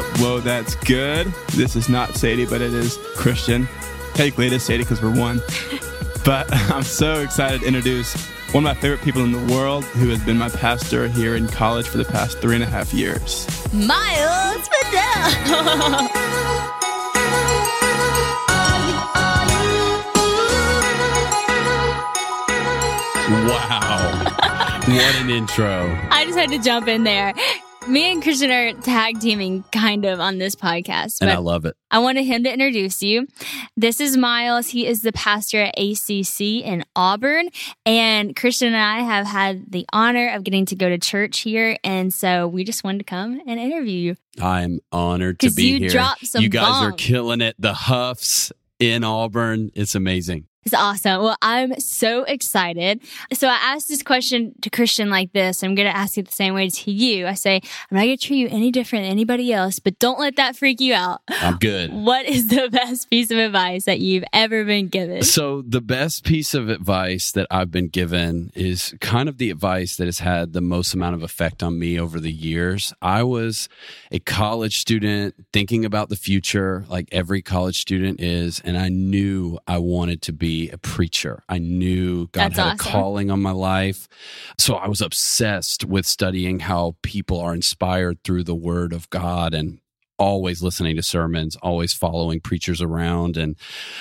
Up? Whoa, that's good. This is not Sadie, but it is Christian. Technically, it is Sadie because we're one. but I'm so excited to introduce one of my favorite people in the world who has been my pastor here in college for the past three and a half years. Miles Fidell. Wow. what an intro. I just had to jump in there. Me and Christian are tag teaming kind of on this podcast. And I love it. I wanted him to introduce you. This is Miles. He is the pastor at ACC in Auburn. And Christian and I have had the honor of getting to go to church here. And so we just wanted to come and interview you. I'm honored to be you here. you guys are killing it. The Huffs in Auburn. It's amazing. It's awesome. Well, I'm so excited. So I asked this question to Christian like this. I'm going to ask it the same way to you. I say, I'm not going to treat you any different than anybody else, but don't let that freak you out. I'm good. What is the best piece of advice that you've ever been given? So, the best piece of advice that I've been given is kind of the advice that has had the most amount of effect on me over the years. I was a college student thinking about the future, like every college student is, and I knew I wanted to be a preacher. I knew God That's had awesome. a calling on my life. So, I was obsessed with studying how people are inspired through the word of God and always listening to sermons, always following preachers around. And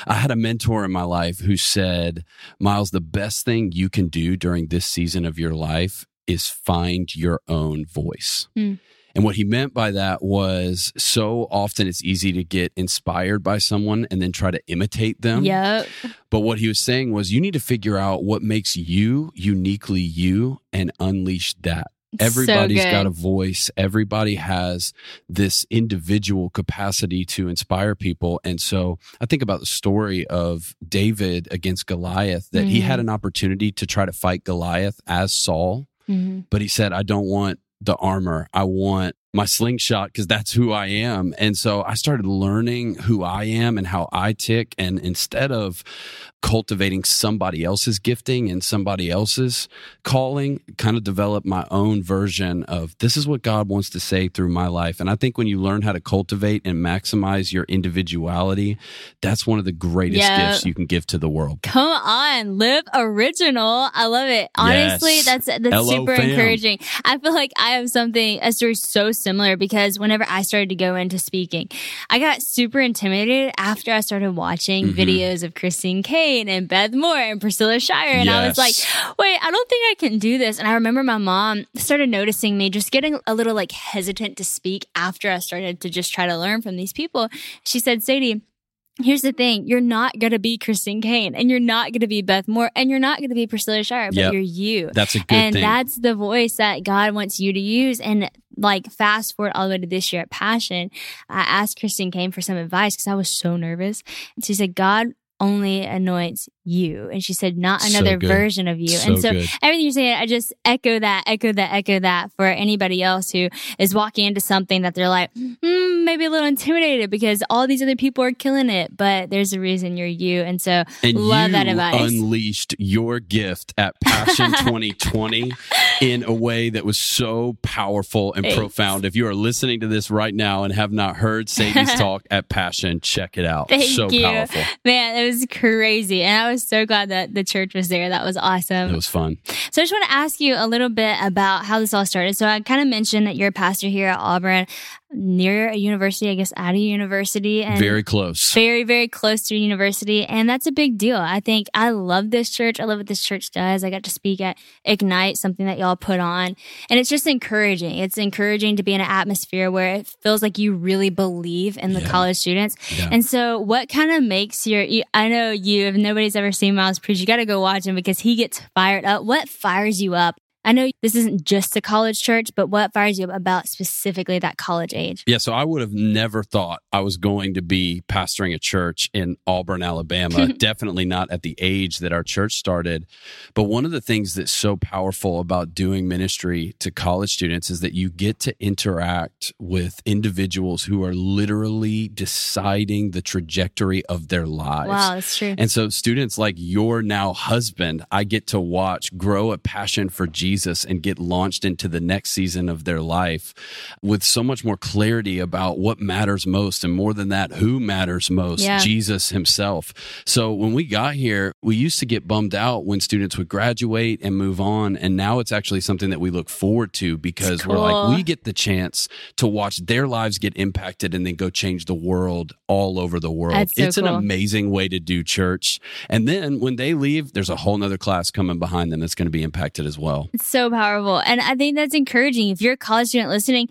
I had a mentor in my life who said, Miles, the best thing you can do during this season of your life is find your own voice. Hmm. And what he meant by that was so often it's easy to get inspired by someone and then try to imitate them. Yep. But what he was saying was you need to figure out what makes you uniquely you and unleash that. Everybody's so got a voice. Everybody has this individual capacity to inspire people. And so I think about the story of David against Goliath, that he Mhm. had an opportunity to try to fight Goliath as Saul, Mhm. but he said, I don't want the armor. I want my slingshot because that's who I am. And so I started learning who I am and how I tick. And instead of cultivating somebody else's gifting and somebody else's calling, kind of develop my own version of this is what God wants to say through my life. And I think when you learn how to cultivate and maximize your individuality, that's one of the greatest Yeah. gifts you can give to the world. Come on, live original. I love it. Honestly, Yes. that's that's Hello, super fam. encouraging. I feel like I have something a story so similar because whenever I started to go into speaking, I got super intimidated after I started watching Mhm. videos of Christine And Beth Moore and Priscilla Shirer, and I was like, wait, I don't think I can do this. And I remember my mom started noticing me just getting a little like hesitant to speak after I started to just try to learn from these people. She said, Sadie. Here's the thing. You're not going to be Christine Caine and you're not going to be Beth Moore and you're not going to be Priscilla Shirer, but Yep. you're you. That's a good and thing. that's the voice that God wants you to use. And like fast forward all the way to this year at Passion, I asked Christine Caine for some advice because I was so nervous. And she said, God only anoints you. And she said, not another good. version of you. So and so good. everything you're saying, I just echo that, echo that, echo that for anybody else who is walking into something that they're like, mm, maybe a little intimidated because all these other people are killing it, but there's a reason you're you. And so And love that advice. unleashed your gift at Passion 2020 in a way that was so powerful and Thanks. profound. If you are listening to this right now and have not heard Sadie's talk at Passion, check it out. Thank so you. powerful. Man, it was crazy. And I was so glad that the church was there. That was awesome. It was fun. So I just want to ask you a little bit about how this all started. So I kind of mentioned that you're a pastor here at Auburn, near a university, I guess at a university, and Very close. very, very close to a university. And that's a big deal. I think I love this church. I love what this church does. I got to speak at Ignite, something that y'all put on. And it's just encouraging. It's encouraging to be in an atmosphere where it feels like you really believe in the Yeah. college students. Yeah. And so what kind of makes your, I know you, if nobody's ever seen Miles preach, you got to go watch him because he gets fired up. What fires you up I know this isn't just a college church, but what fires you up about specifically that college age? Yeah, so I would have never thought I was going to be pastoring a church in Auburn, Alabama. Definitely not at the age that our church started. But one of the things that's so powerful about doing ministry to college students is that you get to interact with individuals who are literally deciding the trajectory of their lives. Wow, that's true. And so, students like your now husband, I get to watch grow a passion for Jesus and get launched into the next season of their life with so much more clarity about what matters most. And more than that, who matters most Yeah. Jesus himself. So, when we got here, we used to get bummed out when students would graduate and move on. And now it's actually something that we look forward to because we're like, we get the chance to watch their lives get impacted and then go change the world all over the world. So it's an amazing way to do church. And then when they leave, there's a whole nother class coming behind them that's going to be impacted as well. So powerful. And I think that's encouraging. If you're a college student listening,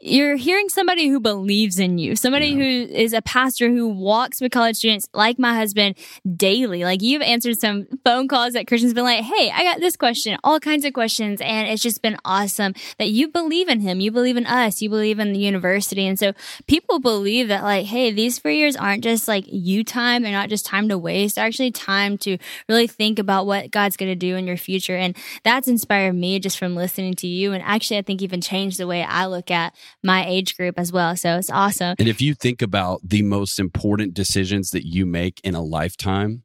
you're hearing somebody who believes in you, somebody who is a pastor who walks with college students like my husband daily. Like you've answered some phone calls that Christian's been like, Hey, I got this question, all kinds of questions. And it's just been awesome that you believe in him. You believe in us. You believe in the university. And so people believe that like, Hey, these four years aren't just like you time. They're not just time to waste. They're actually time to really think about what God's going to do in your future. And that's inspired me just from listening to you. And actually, I think even changed the way I look at my age group as well. So it's awesome. And if you think about the most important decisions that you make in a lifetime,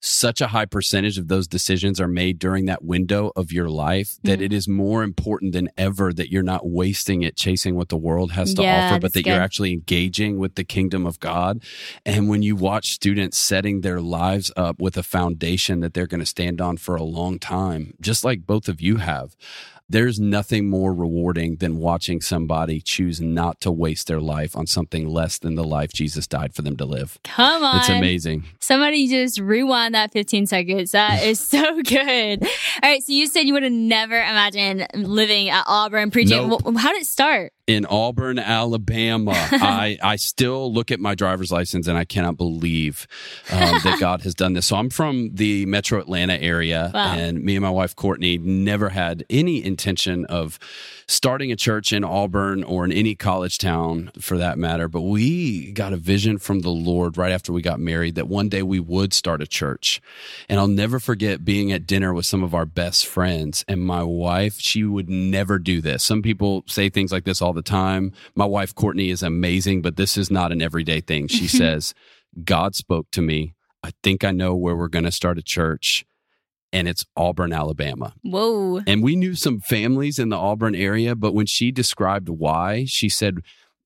such a high percentage of those decisions are made during that window of your life that Mhm. it is more important than ever that you're not wasting it chasing what the world has to Yeah, offer, but that you're actually engaging with the kingdom of God. And when you watch students setting their lives up with a foundation that they're going to stand on for a long time, just like both of you have, there's nothing more rewarding than watching somebody choose not to waste their life on something less than the life Jesus died for them to live. Come on. It's amazing. Somebody just rewind that 15 seconds. That is so good. All right. So you said you would have never imagined living at Auburn preaching. Nope. How did it start? In Auburn, Alabama. I, I still look at my driver's license and I cannot believe um, that God has done this. So I'm from the metro Atlanta area, Wow. and me and my wife, Courtney, never had any intention of starting a church in Auburn or in any college town for that matter. But we got a vision from the Lord right after we got married that one day we would start a church. And I'll never forget being at dinner with some of our best friends. And my wife, she would never do this. Some people say things like this all the time. My wife, Courtney, is amazing, but this is not an everyday thing. She says, God spoke to me. I think I know where we're going to start a church. And it's Auburn, Alabama. Whoa. And we knew some families in the Auburn area, but when she described why, she said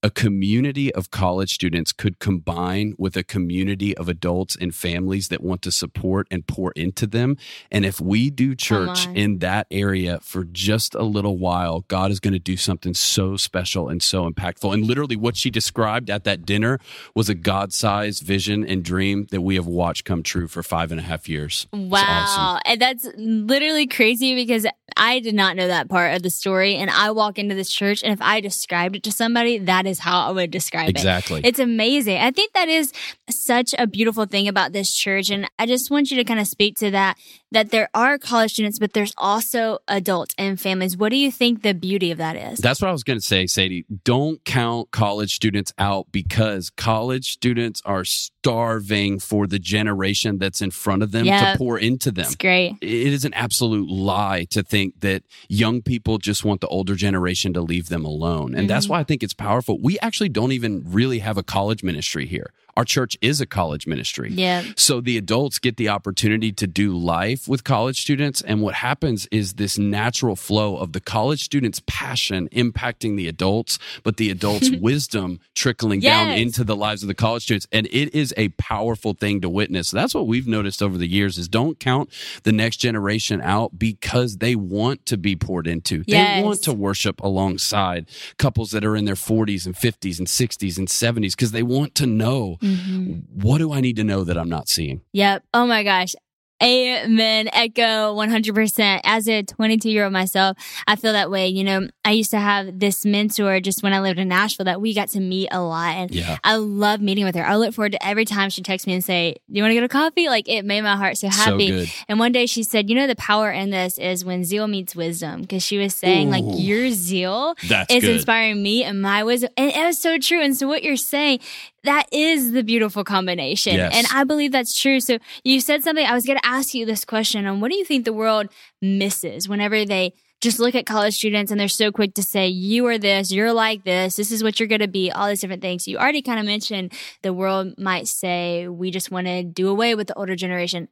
a community of college students could combine with a community of adults and families that want to support and pour into them. And if we do church in that area for just a little while, God is going to do something so special and so impactful. And literally, what she described at that dinner was a God sized vision and dream that we have watched come true for five and a half years. Wow. awesome. And that's literally crazy because I did not know that part of the story. And I walk into this church, and if I described it to somebody, that is how I would describe it. Exactly. It's amazing. I think that is such a beautiful thing about this church. And I just want you to kind of speak to that, that there are college students, but there's also adults and families. What do you think the beauty of that is? That's what I was going to say, Sadie. Don't count college students out because college students are starving for the generation that's in front of them Yep. to pour into them. It's great. It is an absolute lie to think that young people just want the older generation to leave them alone. And that's mm-hmm. why I think it's powerful. We actually don't even really have a college ministry here. Our church is a college ministry. Yeah. So the adults get the opportunity to do life with college students. And what happens is this natural flow of the college students' passion impacting the adults, but the adults' wisdom trickling down into the lives of the college students. And it is a powerful thing to witness. That's what we've noticed over the years is don't count the next generation out because they want to be poured into. Yes. They want to worship alongside couples that are in their 40s and 50s and 60s and 70s because they want to know Mm-hmm. what do I need to know that I'm not seeing? Yep. Oh my gosh. Amen. Echo 100%. As a 22 year old myself, I feel that way. You know, I used to have this mentor just when I lived in Nashville that we got to meet a lot. And Yeah. I love meeting with her. I look forward to every time she texts me and say, do you want to get a coffee? Like it made my heart so So happy. good. and one day she said, you know, the power in this is when zeal meets wisdom. Cause she was saying like your zeal is good. inspiring me and my wisdom. And it was so true. And so what you're saying, that is the beautiful combination. Yes. And I believe that's true. So you said something, I was going to ask you this question on what do you think the world misses whenever they just look at college students and they're so quick to say, you are this, you're like this, this is what you're going to be, all these different things. You already kind of mentioned the world might say, we just want to do away with the older generation.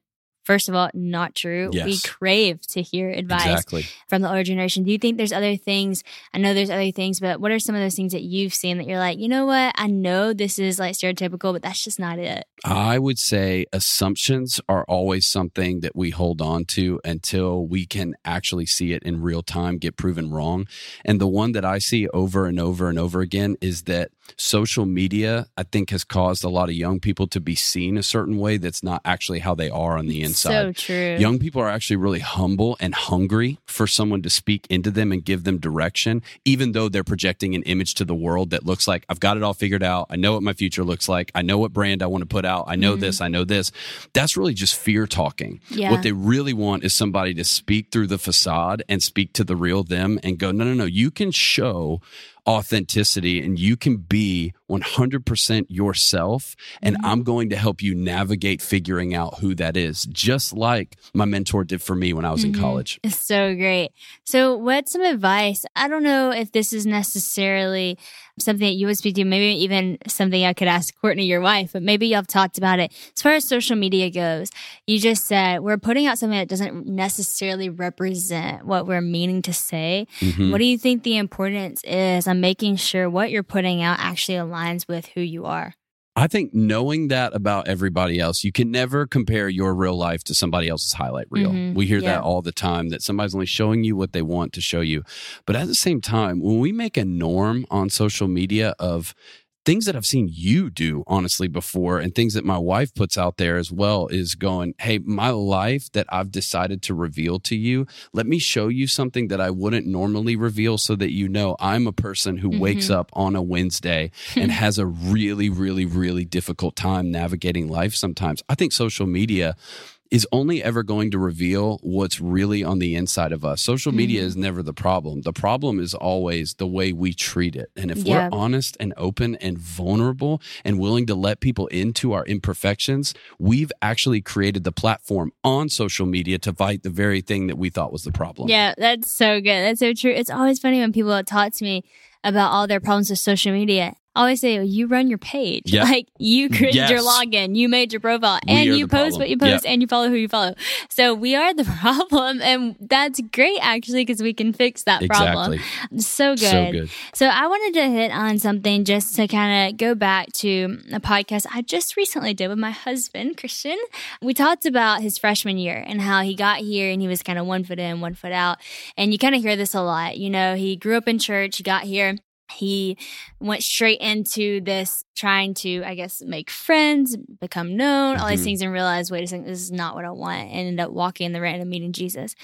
First of all, not true. We crave to hear advice Exactly. from the older generation. Do you think there's other things? I know there's other things, but what are some of those things that you've seen that you're like, you know what? I know this is like stereotypical, but that's just not it. I would say assumptions are always something that we hold on to until we can actually see it in real time get proven wrong. And the one that I see over and over and over again is that social media, I think, has caused a lot of young people to be seen a certain way that's not actually how they are on the inside. So true. Young people are actually really humble and hungry for someone to speak into them and give them direction, even though they're projecting an image to the world that looks like, I've got it all figured out. I know what my future looks like. I know what brand I want to put out. I know this. Mm. I know this. That's really just fear talking. Yeah. What they really want is somebody to speak through the facade and speak to the real them and go, no, no, no, you can show authenticity and you can be 100% yourself and mm-hmm. I'm going to help you navigate figuring out who that is just like my mentor did for me when I was in mm-hmm. college. It's so great. So, what's some advice? I don't know if this is necessarily something that you would speak to, maybe even something I could ask Courtney, your wife, but maybe y'all have talked about it. As far as social media goes, you just said we're putting out something that doesn't necessarily represent what we're meaning to say. Mhm. What do you think the importance is on making sure what you're putting out actually aligns with who you are? I think knowing that about everybody else, you can never compare your real life to somebody else's highlight reel. Mhm. We hear Yeah. that all the time that somebody's only showing you what they want to show you. But at the same time, when we make a norm on social media of things that I've seen you do honestly before and things that my wife puts out there as well is going, Hey, my life that I've decided to reveal to you, let me show you something that I wouldn't normally reveal so that you know I'm a person who wakes mm-hmm. up on a Wednesday and has a really, really, really difficult time navigating life sometimes. I think social media is only ever going to reveal what's really on the inside of us. Social media mm-hmm. is never the problem. The problem is always the way we treat it. And if Yeah. we're honest and open and vulnerable and willing to let people into our imperfections, we've actually created the platform on social media to fight the very thing that we thought was the problem. Yeah, that's so good. That's so true. It's always funny when people talk to me about all their problems with social media. I always say, you run your page. Yeah. Like you created your login, you made your profile, We and you post problem. what you post, Yep. and you follow who you follow. So we are the problem. And that's great, actually, because we can fix that problem. Exactly. So good. So good. So I wanted to hit on something just to kind of go back to a podcast I just recently did with my husband, Christian. We talked about his freshman year and how he got here and he was kind of one foot in, one foot out. And you kind of hear this a lot. You know, he grew up in church, he got here. He went straight into this trying to, I guess, make friends, become known, all these Mhm. things, and realize, wait a second, this is not what I want. And ended up walking in the random meeting Jesus.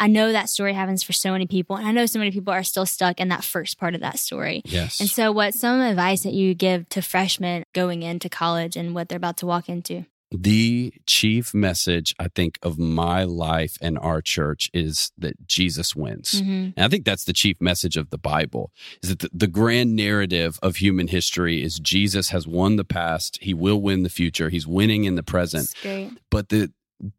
I know that story happens for so many people. And I know so many people are still stuck in that first part of that story. Yes. And so, what's some advice that you give to freshmen going into college and what they're about to walk into? The chief message I think of my life and our church is that Jesus wins. Mm-hmm. And I think that's the chief message of the Bible is that the, the grand narrative of human history is Jesus has won the past, he will win the future, he's winning in the present. But the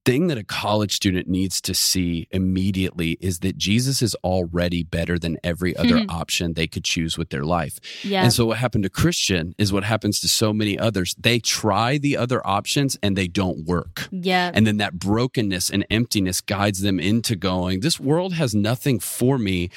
thing that a college student needs to see immediately is that Jesus is already better than every other option they could choose with their life. Yeah. And so what happened to Christian is what happens to so many others. They try the other options and they don't work. yeah. And then that brokenness and emptiness guides them into going, this world has nothing for me.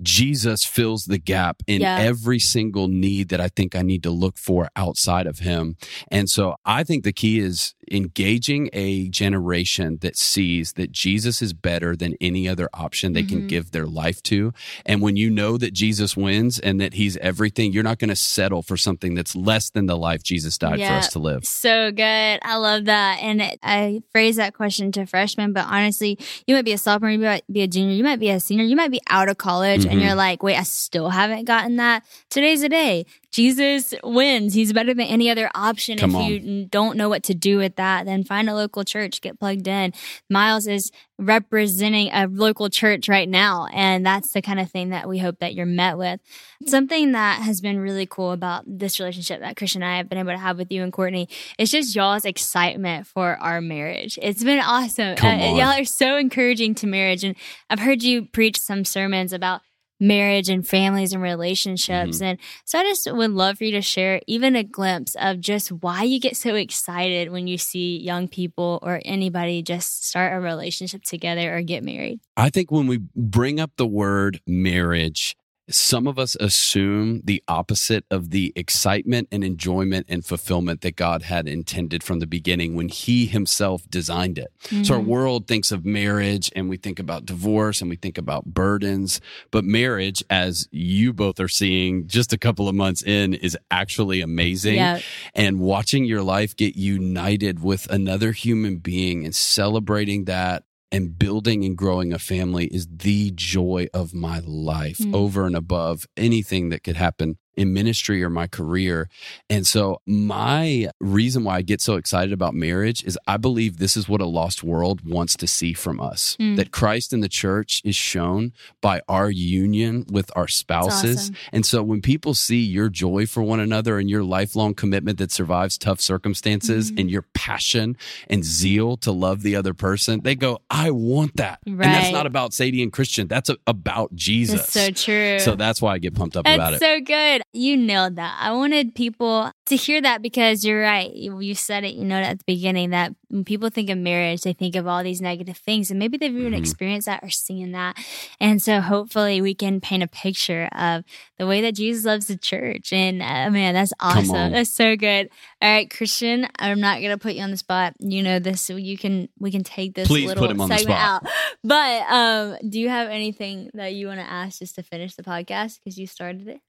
Jesus fills the gap in Yeah. every single need that I think I need to look for outside of him. And so I think the key is engaging a generation that sees that Jesus is better than any other option they can Mhm. give their life to. And when you know that Jesus wins and that he's everything, you're not going to settle for something that's less than the life Jesus died for us to live. So good. I love that. And I phrase that question to freshmen, but honestly, you might be a sophomore, you might be a junior, you might be a senior, you might be out of college and Mhm. you're like, wait, I still haven't gotten that. Today's the day. Jesus wins. He's better than any other option. Come if on. you don't know what to do with that, then find a local church, get plugged in. Miles is representing a local church right now. And that's the kind of thing that we hope that you're met with. Something that has been really cool about this relationship that Christian and I have been able to have with you and Courtney is just y'all's excitement for our marriage. It's been awesome. Uh, y'all are so encouraging to marriage. And I've heard you preach some sermons about marriage and families and relationships. Mm-hmm. And so I just would love for you to share even a glimpse of just why you get so excited when you see young people or anybody just start a relationship together or get married. I think when we bring up the word marriage, some of us assume the opposite of the excitement and enjoyment and fulfillment that God had intended from the beginning when He Himself designed it. So our Mhm. world thinks of marriage and we think about divorce and we think about burdens. But marriage, as you both are seeing just a couple of months in, is actually amazing Yeah. and watching your life get united with another human being and celebrating that and building and growing a family is the joy of my life Mm. over and above anything that could happen in ministry or my career. And so my reason why I get so excited about marriage is I believe this is what a lost world wants to see from us. Mm. That Christ in the church is shown by our union with our spouses. awesome. And so when people see your joy for one another and your lifelong commitment that survives tough circumstances Mhm. and your passion and zeal to love the other person, they go, I want that. And that's not about Sadie and Christian. That's a, about Jesus. That's so true. So that's why I get pumped up about it. so good. You nailed that. I wanted people to hear that because you're right. You, said it, you know, at the beginning that when people think of marriage, they think of all these negative things, and maybe they've even Mhm. experienced that or seen that. And so hopefully we can paint a picture of the way that Jesus loves the church. And uh, man, that's awesome. That's so good. All right, Christian, I'm not gonna put you on the spot. You know this. So you can we can take this Please little put him on the segment out. But um, do you have anything that you want to ask just to finish the podcast because you started it?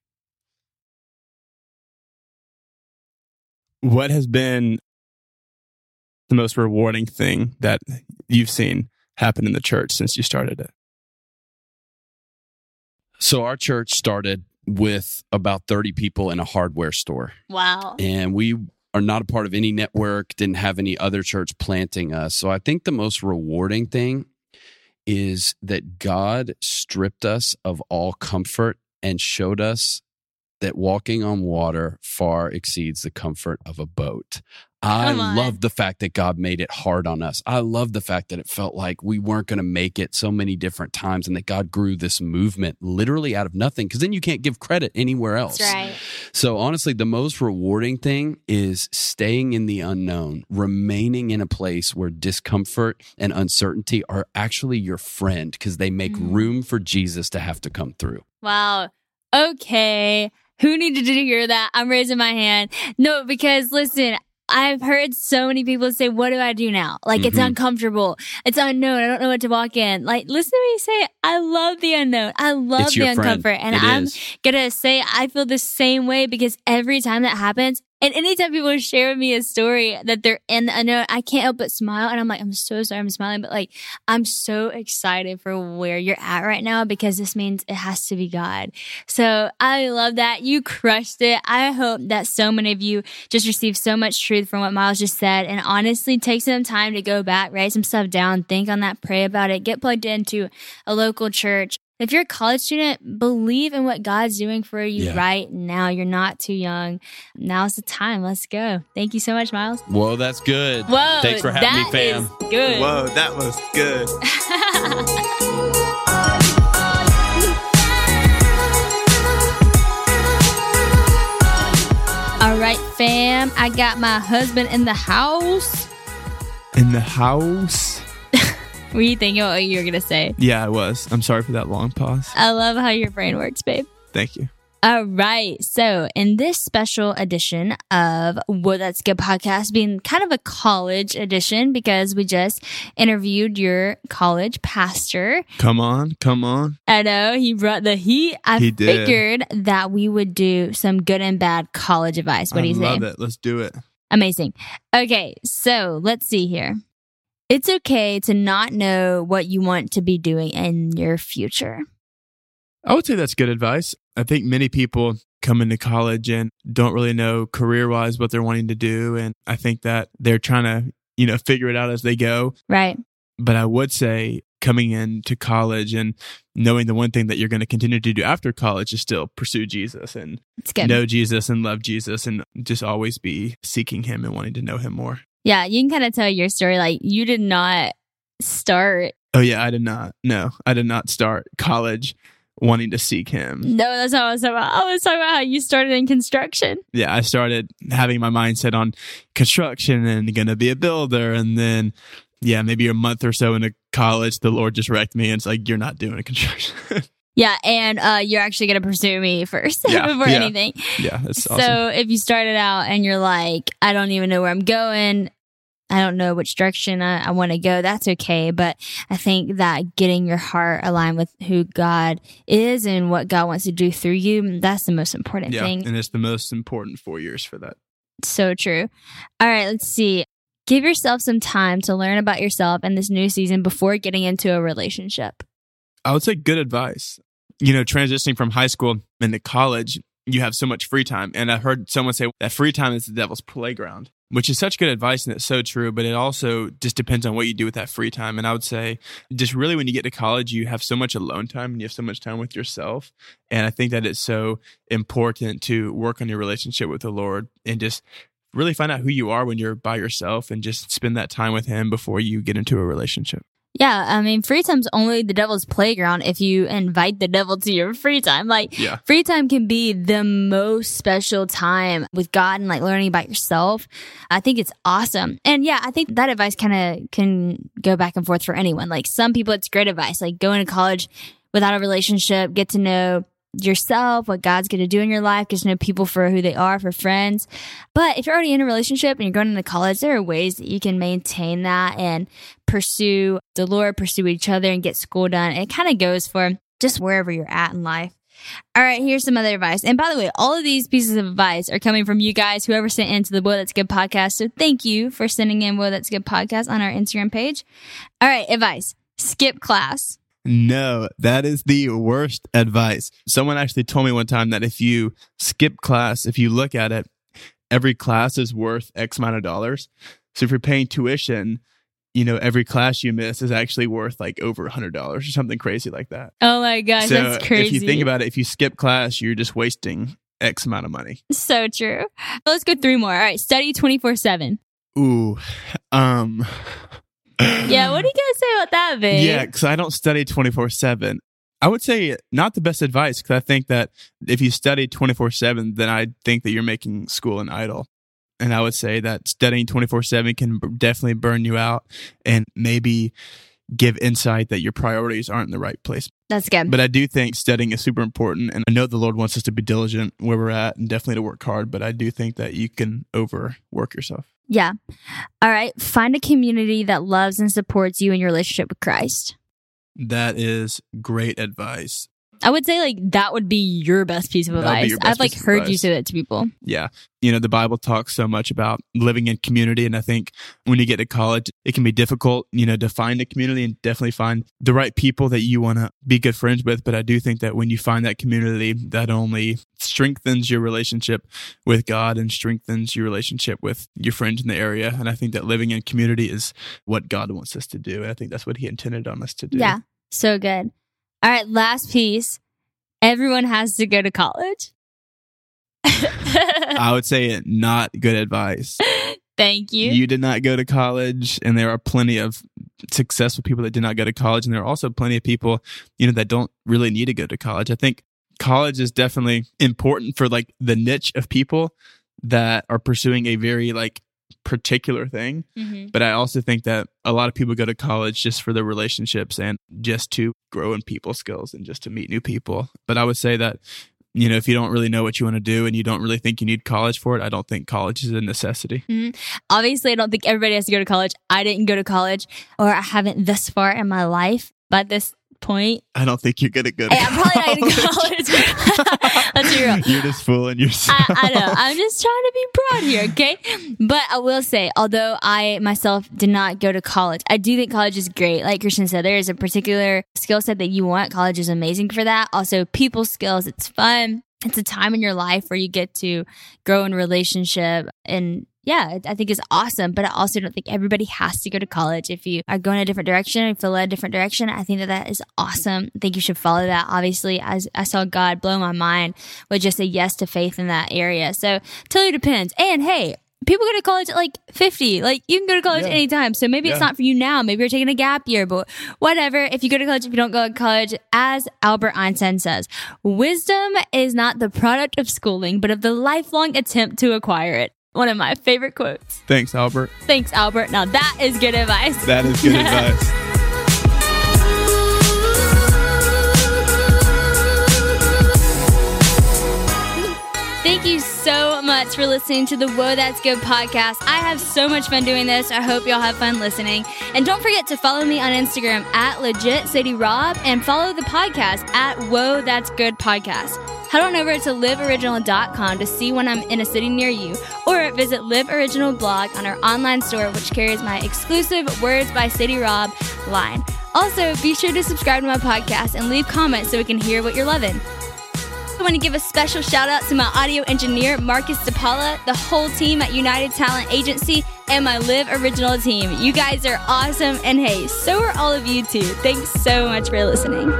What has been the most rewarding thing that you've seen happen in the church since you started it? So our church started with about 30 people in a hardware store. Wow. and we are not a part of any network didn't have any other church planting us so i think the most rewarding thing is that god stripped us of all comfort and showed us that walking on water far exceeds the comfort of a boat I love the fact that God made it hard on us. I love the fact that it felt like we weren't going to make it so many different times and that God grew this movement literally out of nothing because then you can't give credit anywhere else. Right. So honestly, the most rewarding thing is staying in the unknown, remaining in a place where discomfort and uncertainty are actually your friend because they make Mhm. room for Jesus to have to come through. Wow. Okay. Who needed to hear that? I'm raising my hand. No, because listen, I've heard so many people say, What do I do now? Like, it's Mhm. uncomfortable. It's unknown. I don't know what to walk in. Like, listen to me say, I love the unknown. I love It's the your friend. uncomfort. And It I'm gonna say I feel the same way because every time that happens, and anytime people share with me a story that they're in the unknown, I can't help but smile. And I'm like, I'm so sorry I'm smiling, but like, I'm so excited for where you're at right now because this means it has to be God. So I love that. You crushed it. I hope that so many of you just received so much truth from what Miles just said. And honestly, take some time to go back, write some stuff down, think on that, pray about it, get plugged into a local church. If you're a college student, believe in what God's doing for you Yeah. right now. You're not too young. Now's the time. Let's go. Thank you so much, Miles. Whoa, that's good. Whoa. Thanks for having me, fam. is good. Whoa, that was good. All right, fam. I got my husband in the house. In the house. Were you thinking what you were going to say? Yeah, I was. I'm sorry for that long pause. I love how your brain works, babe. Thank you. All right. So, in this special edition of Whoa That's Good podcast, being kind of a college edition because we just interviewed your college pastor. Come on, come on. I know he brought the heat. I He did. figured that we would do some good and bad college advice. What I do you love say? it. Let's do it. Amazing. Okay. So, let's see here. It's okay to not know what you want to be doing in your future. I would say that's good advice. I think many people come into college and don't really know career wise what they're wanting to do. And I think that they're trying to, you know, figure it out as they go. Right. But I would say coming into college and knowing the one thing that you're going to continue to do after college is still pursue Jesus and know Jesus and love Jesus and just always be seeking him and wanting to know him more. Yeah. You can kind of tell your story. Like, you did not start Oh yeah, I did not. No, I did not start college wanting to seek him. No, that's not what I was talking about. I was talking about how you started in construction. Yeah, I started having my mindset on construction and going to be a builder and then yeah, maybe a month or so into college the Lord just wrecked me and it's like you're not doing a construction. Yeah, and uh, you're actually going to pursue me first Yeah, before yeah. anything. yeah, that's So if you started out and you're like, I don't even know where I'm going, I don't know which direction I, I want to go, that's okay. But I think that getting your heart aligned with who God is and what God wants to do through you, that's the most important Yeah, thing. and it's the most important 4 years for that. So true. All right, let's see. Give yourself some time to learn about yourself in this new season before getting into a relationship. I would say good advice. You know, transitioning from high school into college, you have so much free time. And I heard someone say that free time is the devil's playground, which is such good advice and it's so true. But it also just depends on what you do with that free time. And I would say, just really when you get to college, you have so much alone time and you have so much time with yourself. And I think that it's so important to work on your relationship with the Lord and just really find out who you are when you're by yourself and just spend that time with Him before you get into a relationship. Yeah, I mean, free time's only the devil's playground if you invite the devil to your free time. Like, Yeah. free time can be the most special time with God and like learning about yourself. I think it's awesome. And yeah, I think that advice kind of can go back and forth for anyone. Like, some people, it's great advice. Like, go into college without a relationship, get to know yourself, what God's going to do in your life, get to know people for who they are, for friends. But if you're already in a relationship and you're going into college, there are ways that you can maintain that and pursue the Lord, pursue each other, and get school done. It kind of goes for just wherever you're at in life. All right, here's some other advice. And by the way, all of these pieces of advice are coming from you guys, whoever sent into the Boy That's Good podcast. So thank you for sending in Boy That's Good podcast on our Instagram page. All right, advice skip class. No, that is the worst advice. Someone actually told me one time that if you skip class, if you look at it, every class is worth X amount of dollars. So if you're paying tuition, you know, every class you miss is actually worth like over a hundred dollars or something crazy like that. Oh my gosh, so that's crazy. if you think about it, if you skip class, you're just wasting X amount of money. so true. Let's go three more. All right, study 24 7. Ooh. Um Yeah, what do you guys say about that, babe? Yeah, because I don't study 24 7. I would say not the best advice because I think that if you study 24 7, then I think that you're making school an idol. And I would say that studying 24 7 can definitely burn you out and maybe give insight that your priorities aren't in the right place. That's good. But I do think studying is super important. And I know the Lord wants us to be diligent where we're at and definitely to work hard. But I do think that you can overwork yourself. Yeah. All right, find a community that loves and supports you in your relationship with Christ. That is great advice. I would say like that would be your best piece of That would be advice. I've like heard you say that to people. Yeah. You know, the Bible talks so much about living in community. And I think when you get to college, it can be difficult, you know, to find a community and definitely find the right people that you want to be good friends with. But I do think that when you find that community, that only strengthens your relationship with God and strengthens your relationship with your friends in the area. And I think that living in community is what God wants us to do. And I think that's what He intended on us to do. Yeah. So good. All right, last piece. Everyone has to go to college. I would say not good advice. Thank you. You did not go to college, and there are plenty of successful people that did not go to college, and there are also plenty of people, you know, that don't really need to go to college. I think college is definitely important for like the niche of people that are pursuing a very like particular thing. Mm-hmm. But I also think that a lot of people go to college just for their relationships and just to grow in people skills and just to meet new people. But I would say that, you know, if you don't really know what you want to do and you don't really think you need college for it, I don't think college is a necessity. Obviously, I don't think everybody has to go to college. I didn't go to college, or I haven't thus far in my life. But this point, I don't think you're going to go to hey, I'm probably not going to college. Let's be real. You're just fooling yourself. I, I know. I'm just trying to be broad here, okay? But I will say, although I myself did not go to college, I do think college is great. Like Christian said, there is a particular skill set that you want. College is amazing for that. Also, people skills. It's fun. It's a time in your life where you get to grow in relationship and yeah, I think it's awesome, but I also don't think everybody has to go to college. If you are going a different direction and feel led a different direction, I think that that is awesome. I think you should follow that. Obviously, as I saw God blow my mind with just a yes to faith in that area. So totally depends. And hey, people go to college at like 50. Like you can go to college Yeah. anytime. So maybe it's not for you now. Maybe you're taking a gap year, but whatever. If you go to college, if you don't go to college, as Albert Einstein says, wisdom is not the product of schooling, but of the lifelong attempt to acquire it. One of my favorite quotes. Thanks, Albert. Thanks, Albert. Now that is good advice. That is good advice. Thank you so much for listening to the Whoa That's Good podcast. I have so much fun doing this. I hope y'all have fun listening. And don't forget to follow me on Instagram at legit Sadie Rob and follow the podcast at Whoa That's Good podcast. Head on over to liveoriginal.com to see when I'm in a city near you, or visit Live Original blog on our online store, which carries my exclusive Words by Sadie Rob line. Also, be sure to subscribe to my podcast and leave comments so we can hear what you're loving. I want to give a special shout out to my audio engineer, Marcus DePaula, the whole team at United Talent Agency, and my Live Original team. You guys are awesome, and hey, so are all of you too. Thanks so much for listening.